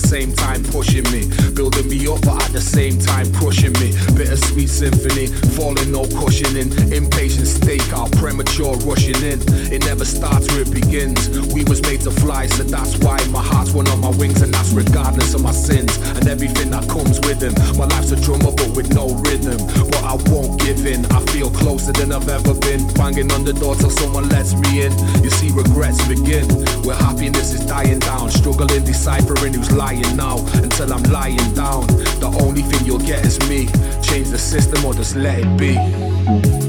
the same time pushing me. Building me up, but at the same time crushing me. Bittersweet symphony, falling, no cushioning. Impatient stakeout, premature rushing in. It never starts where it begins. We was made to fly, so that's why my heart's one on my wings, and that's regardless of my sins and everything that comes with them. My life's a drummer, but with no rhythm. But I won't give in. I feel closer than I've ever been. Banging on the door till someone lets me in. You see, regrets begin where happiness is dying down. Struggling, deciphering who's lying lying now until I'm lying down. The only thing you'll get is me. Change the system or just let it be.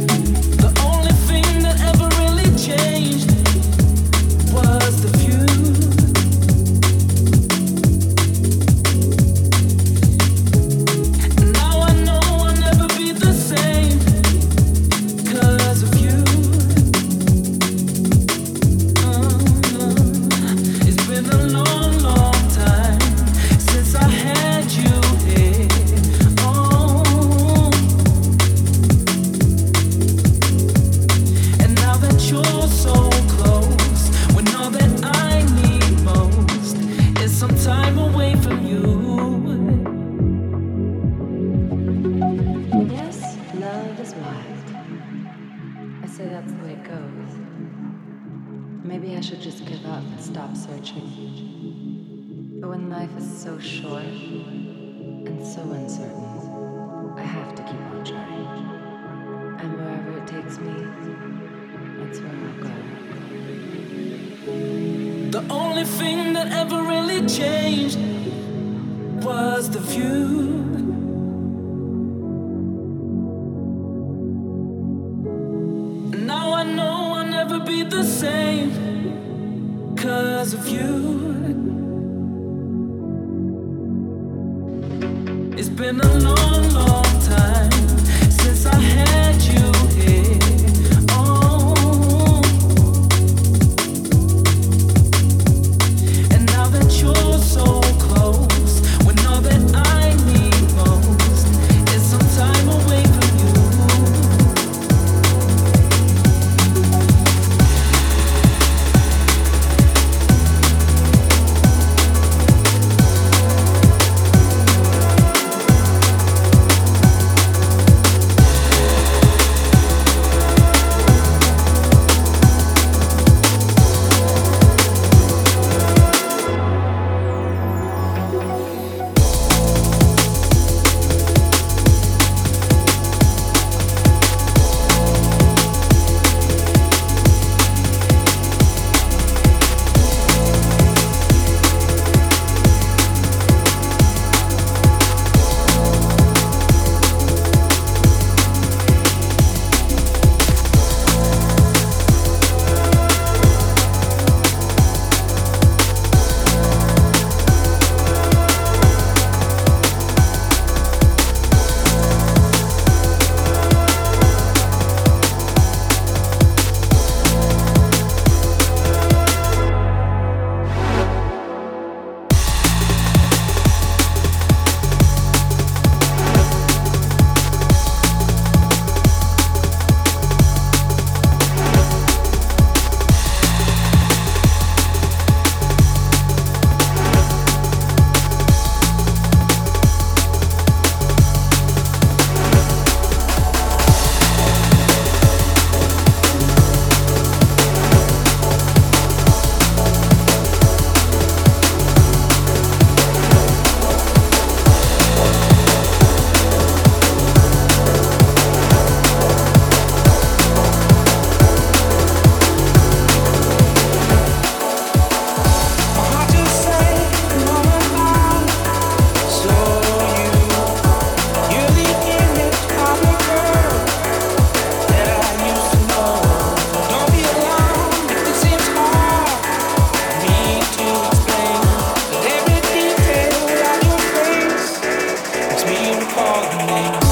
called me.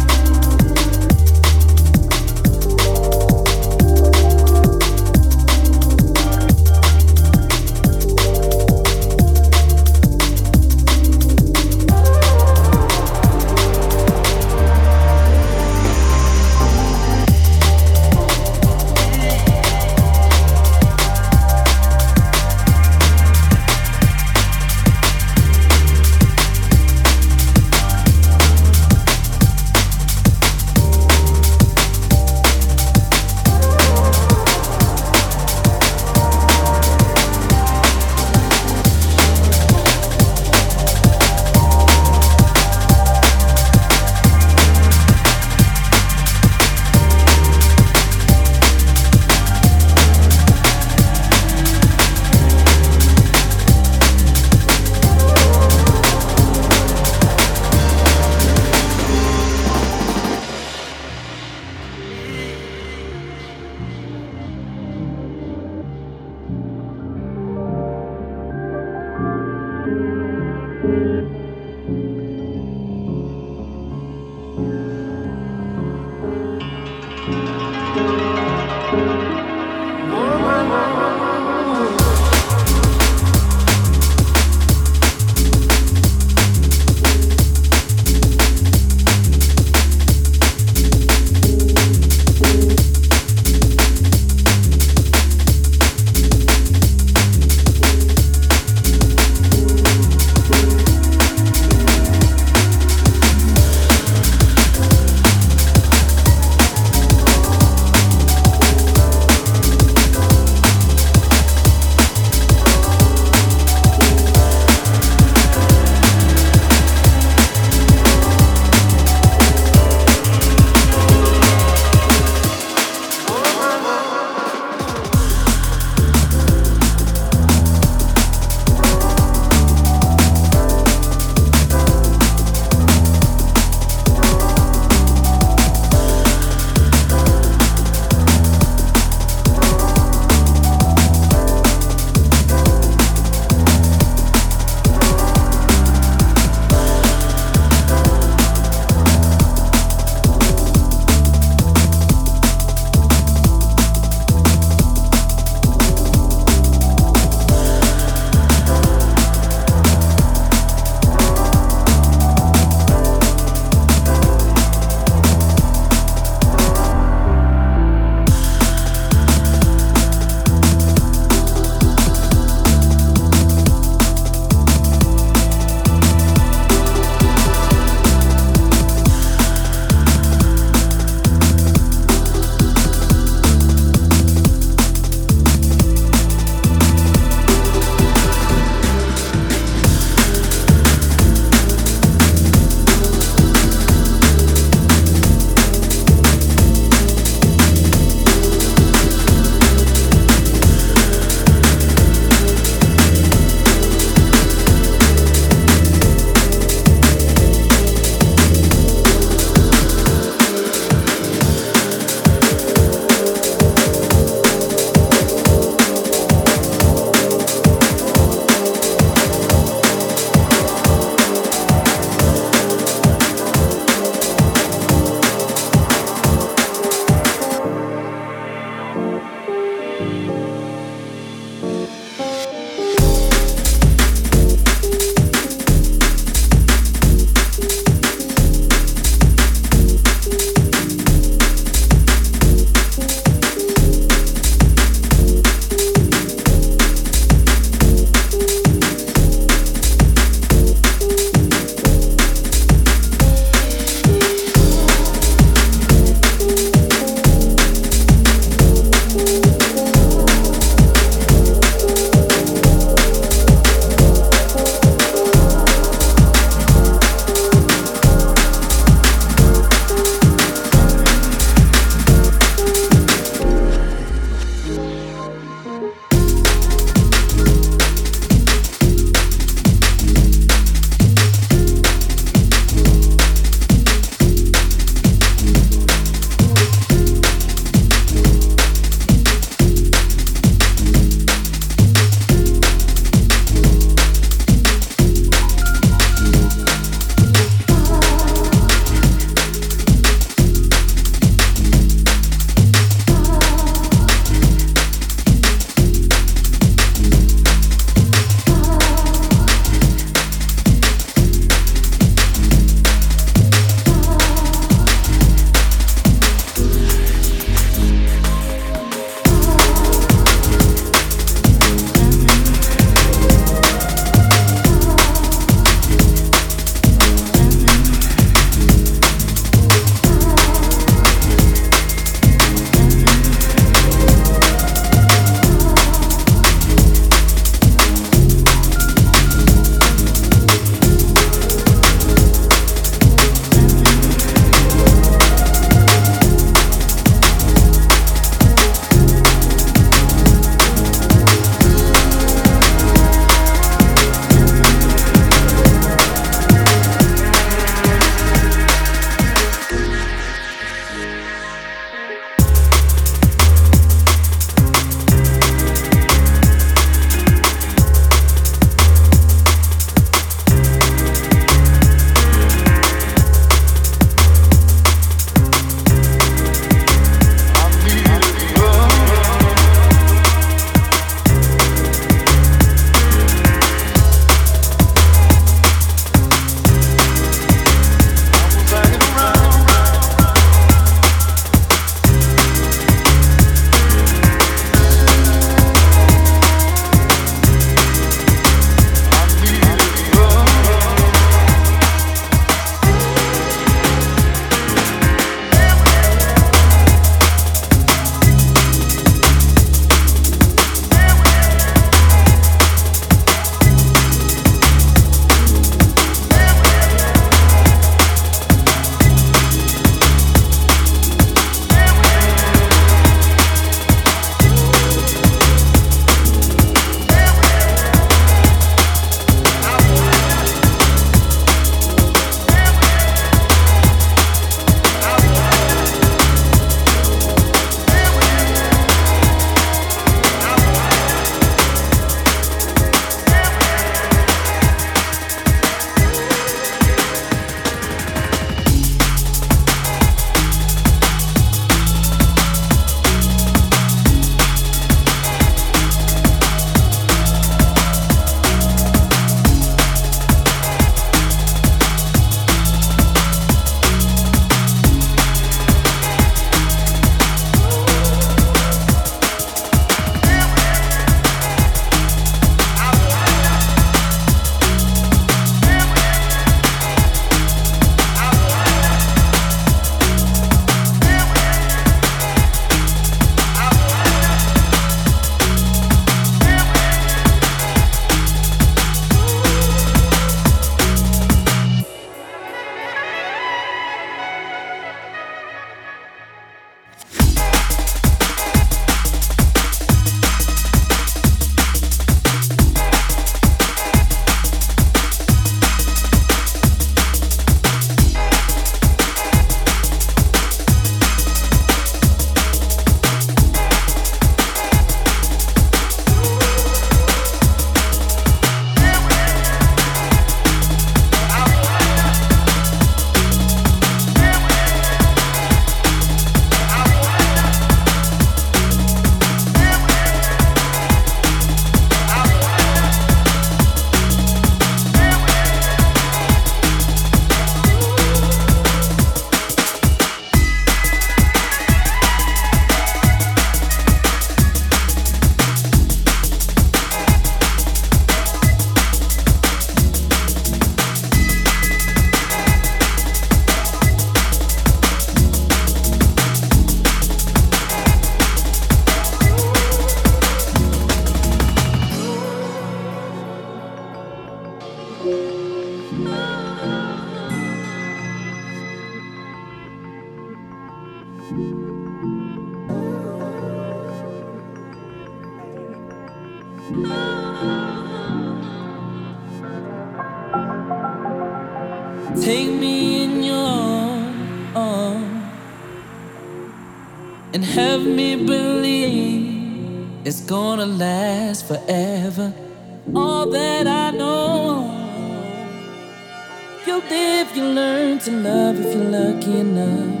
waking up.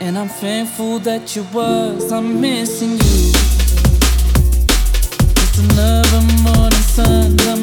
And I'm thankful that you was, I'm missing you. It's another morning sun.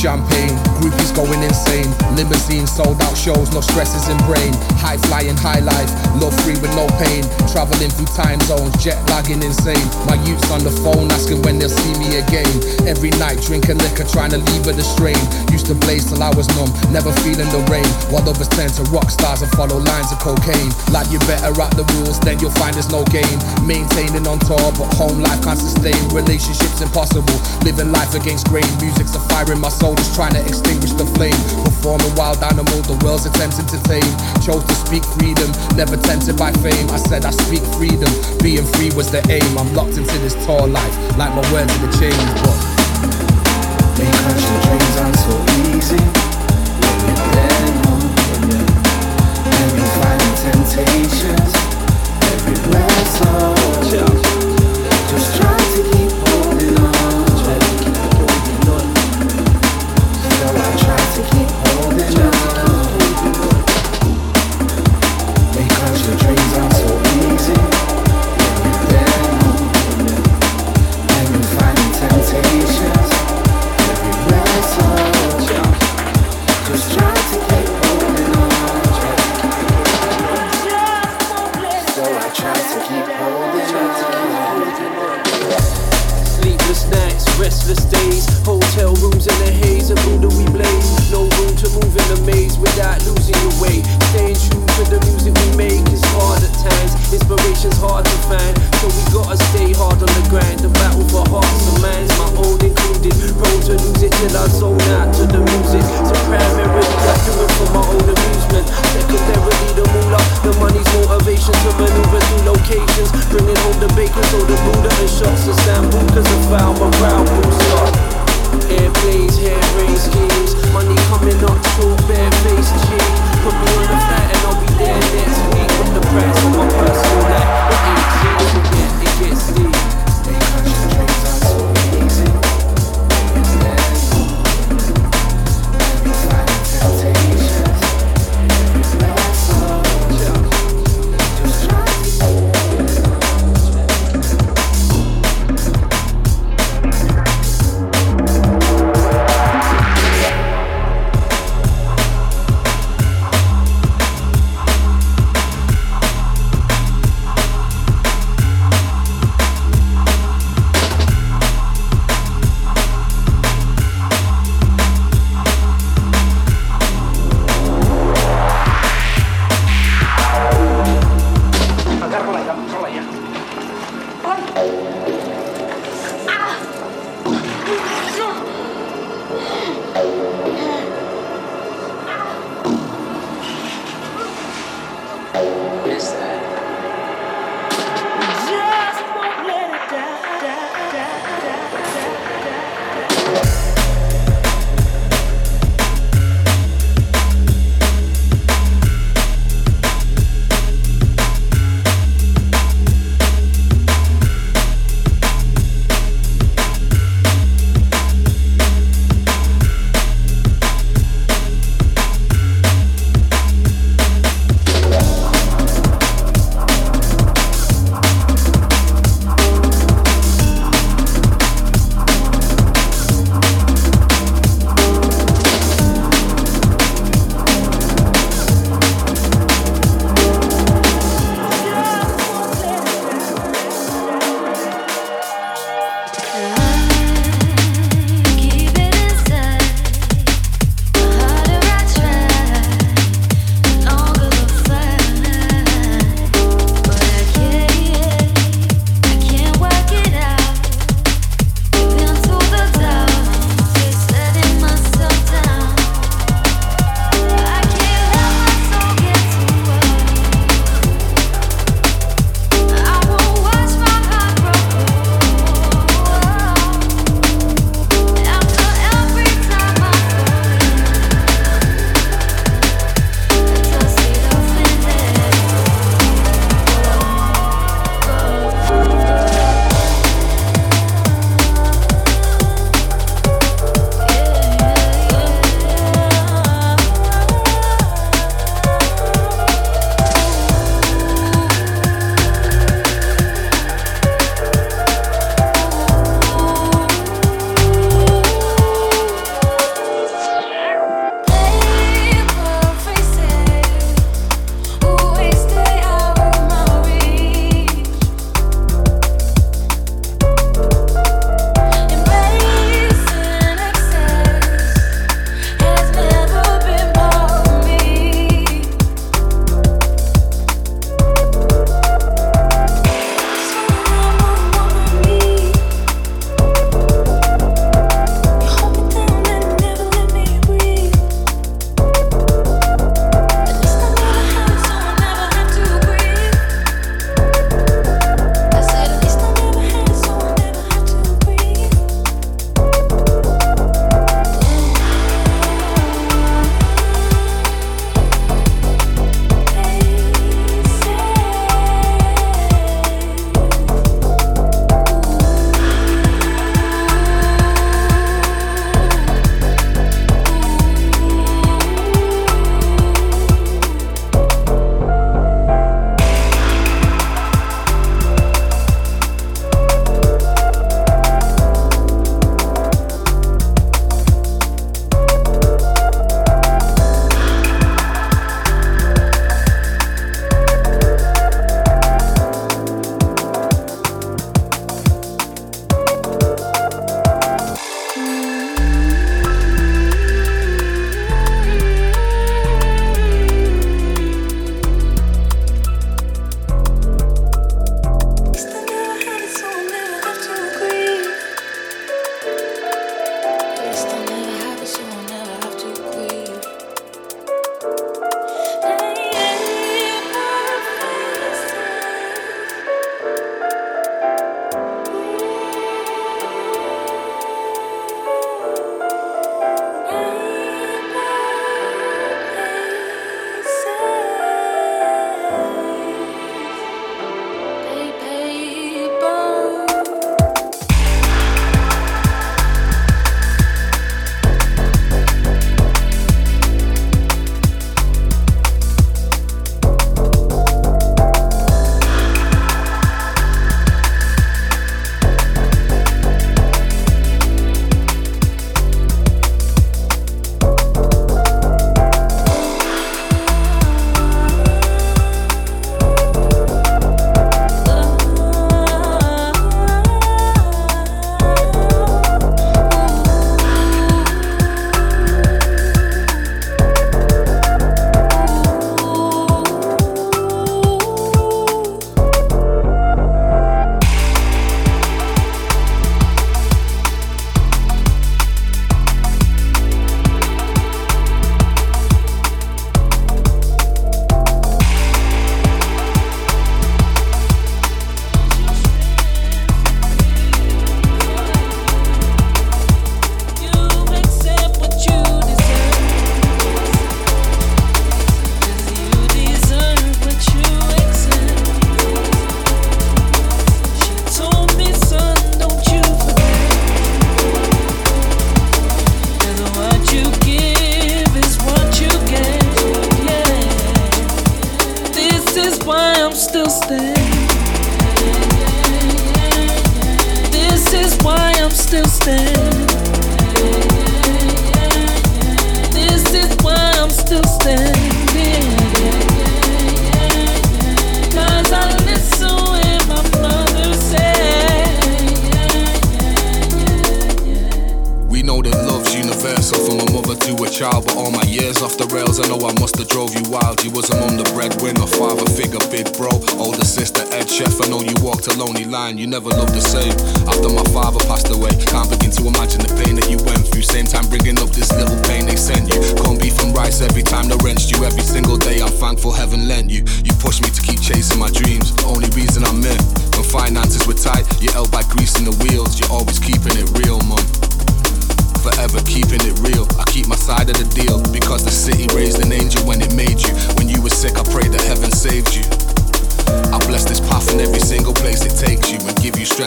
champagne. follow lines of cocaine. Like you better at the rules, then you'll find there's no gain. Maintaining on tour, but home life can't sustain. Relationships impossible. Living life against grain. Music's a fire in my soul, just trying to extinguish the flame. Performing wild animal, the world's attempts entertain. Chose to speak freedom, never tempted by fame. I said I speak freedom. Being free was the aim. I'm locked into this tour life, like my words in the chains, but. Because dreams aren't so easy. When you're contagious. Every blessing.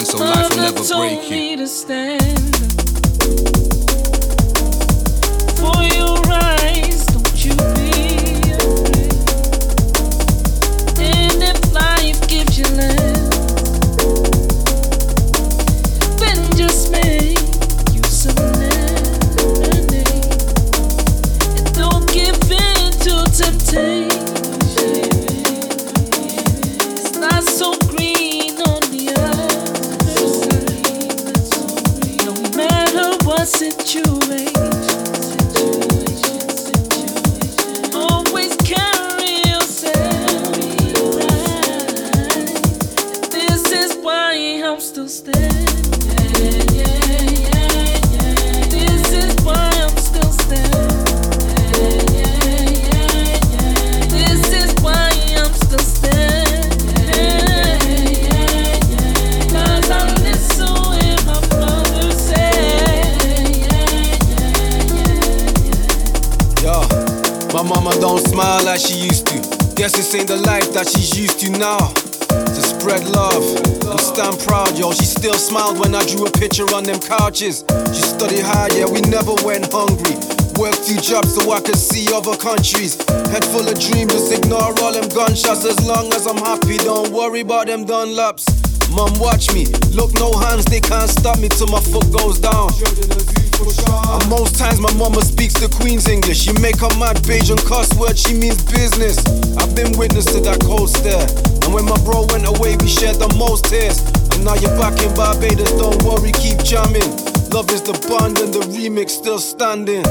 strength, so life will never break you. couches. You study hard, yeah, we never went hungry. Worked two jobs so I could see other countries. Head full of dreams, just ignore all them gunshots. As long as I'm happy, don't worry about them Dunlops. Mom, watch me. Look, no hands, they can't stop me till my foot goes down. And most times my mama speaks the Queen's English. You make her mad, Bajan cuss word, she means business. I've been witness to that cold stare. And when my bro went away, we shared the most tears. And now you're back in Barbados, don't worry, keep jamming. Love is the bond and the remix still standing.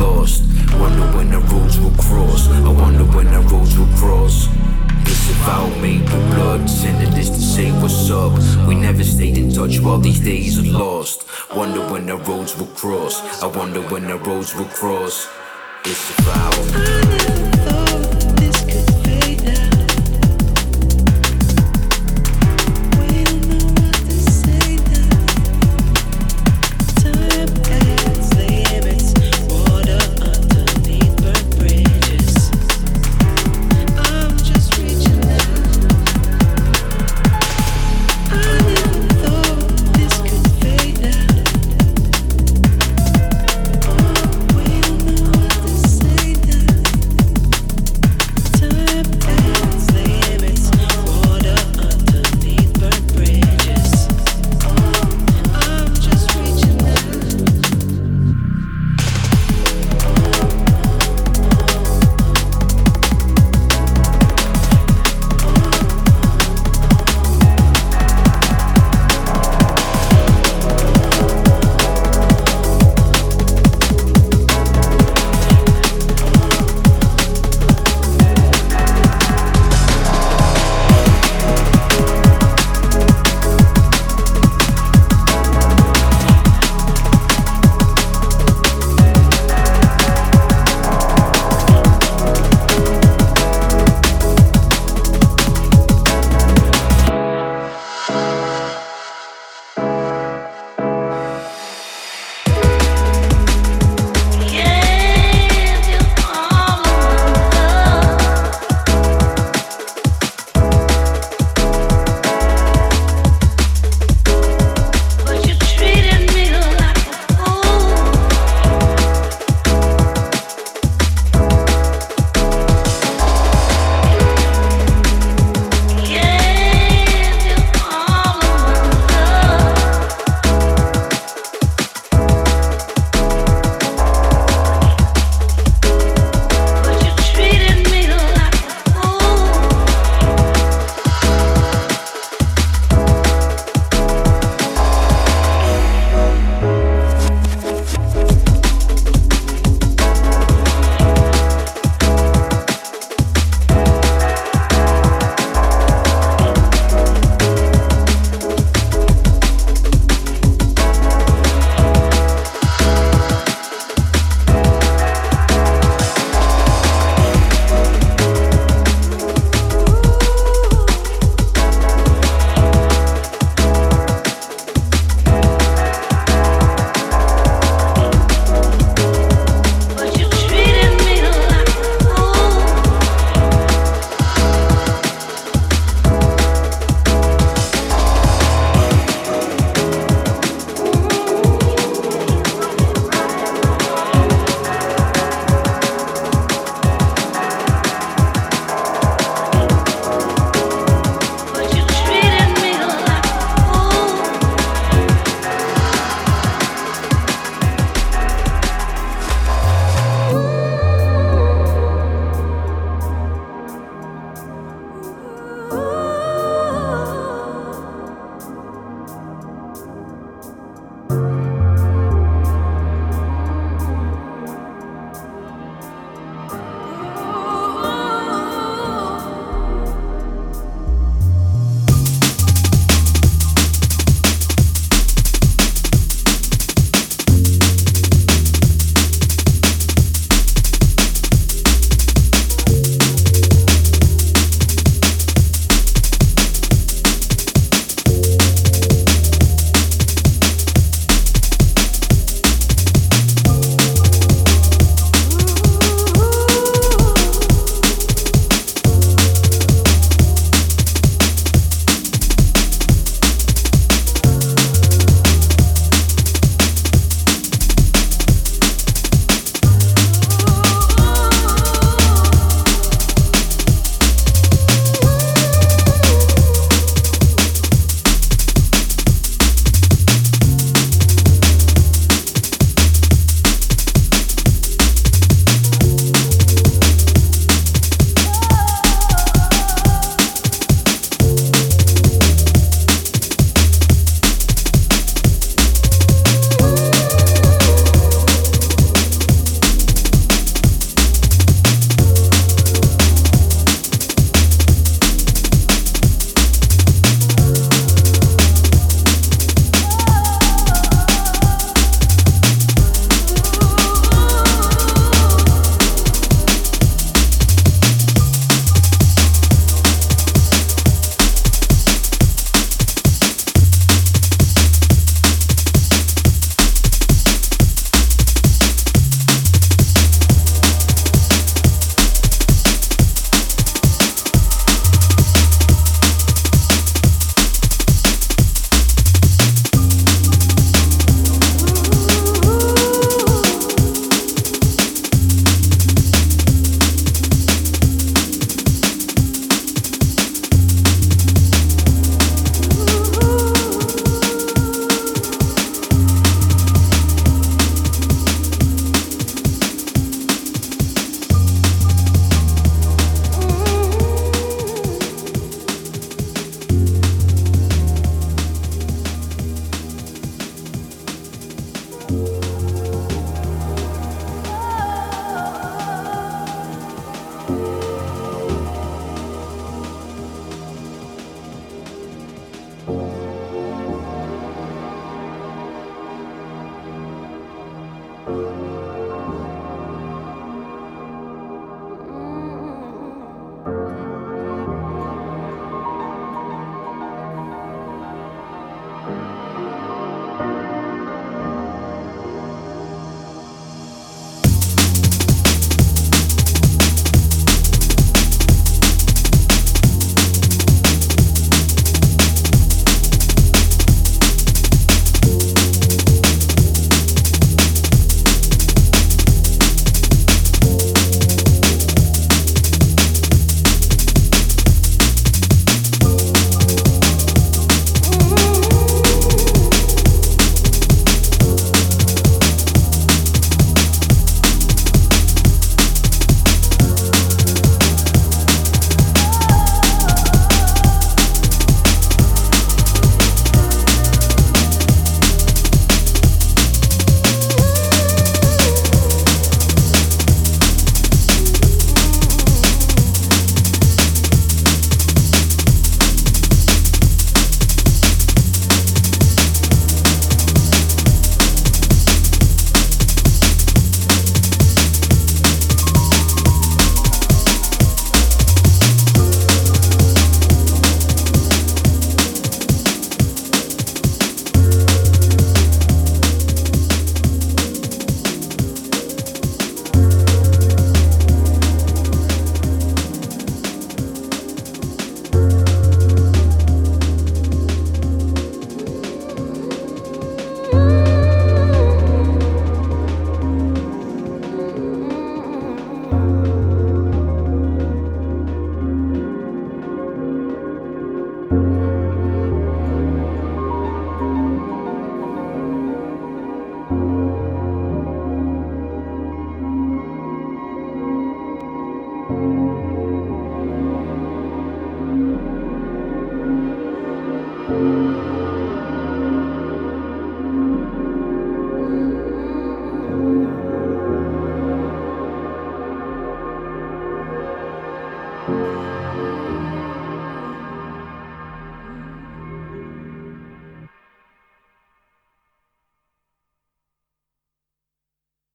lost. Wonder when the roads will cross. I wonder when the roads will cross. It's about made the blood, sending this to say what's up. We never stayed in touch while these days are lost. Wonder when the roads will cross. I wonder when the roads will cross. It's about.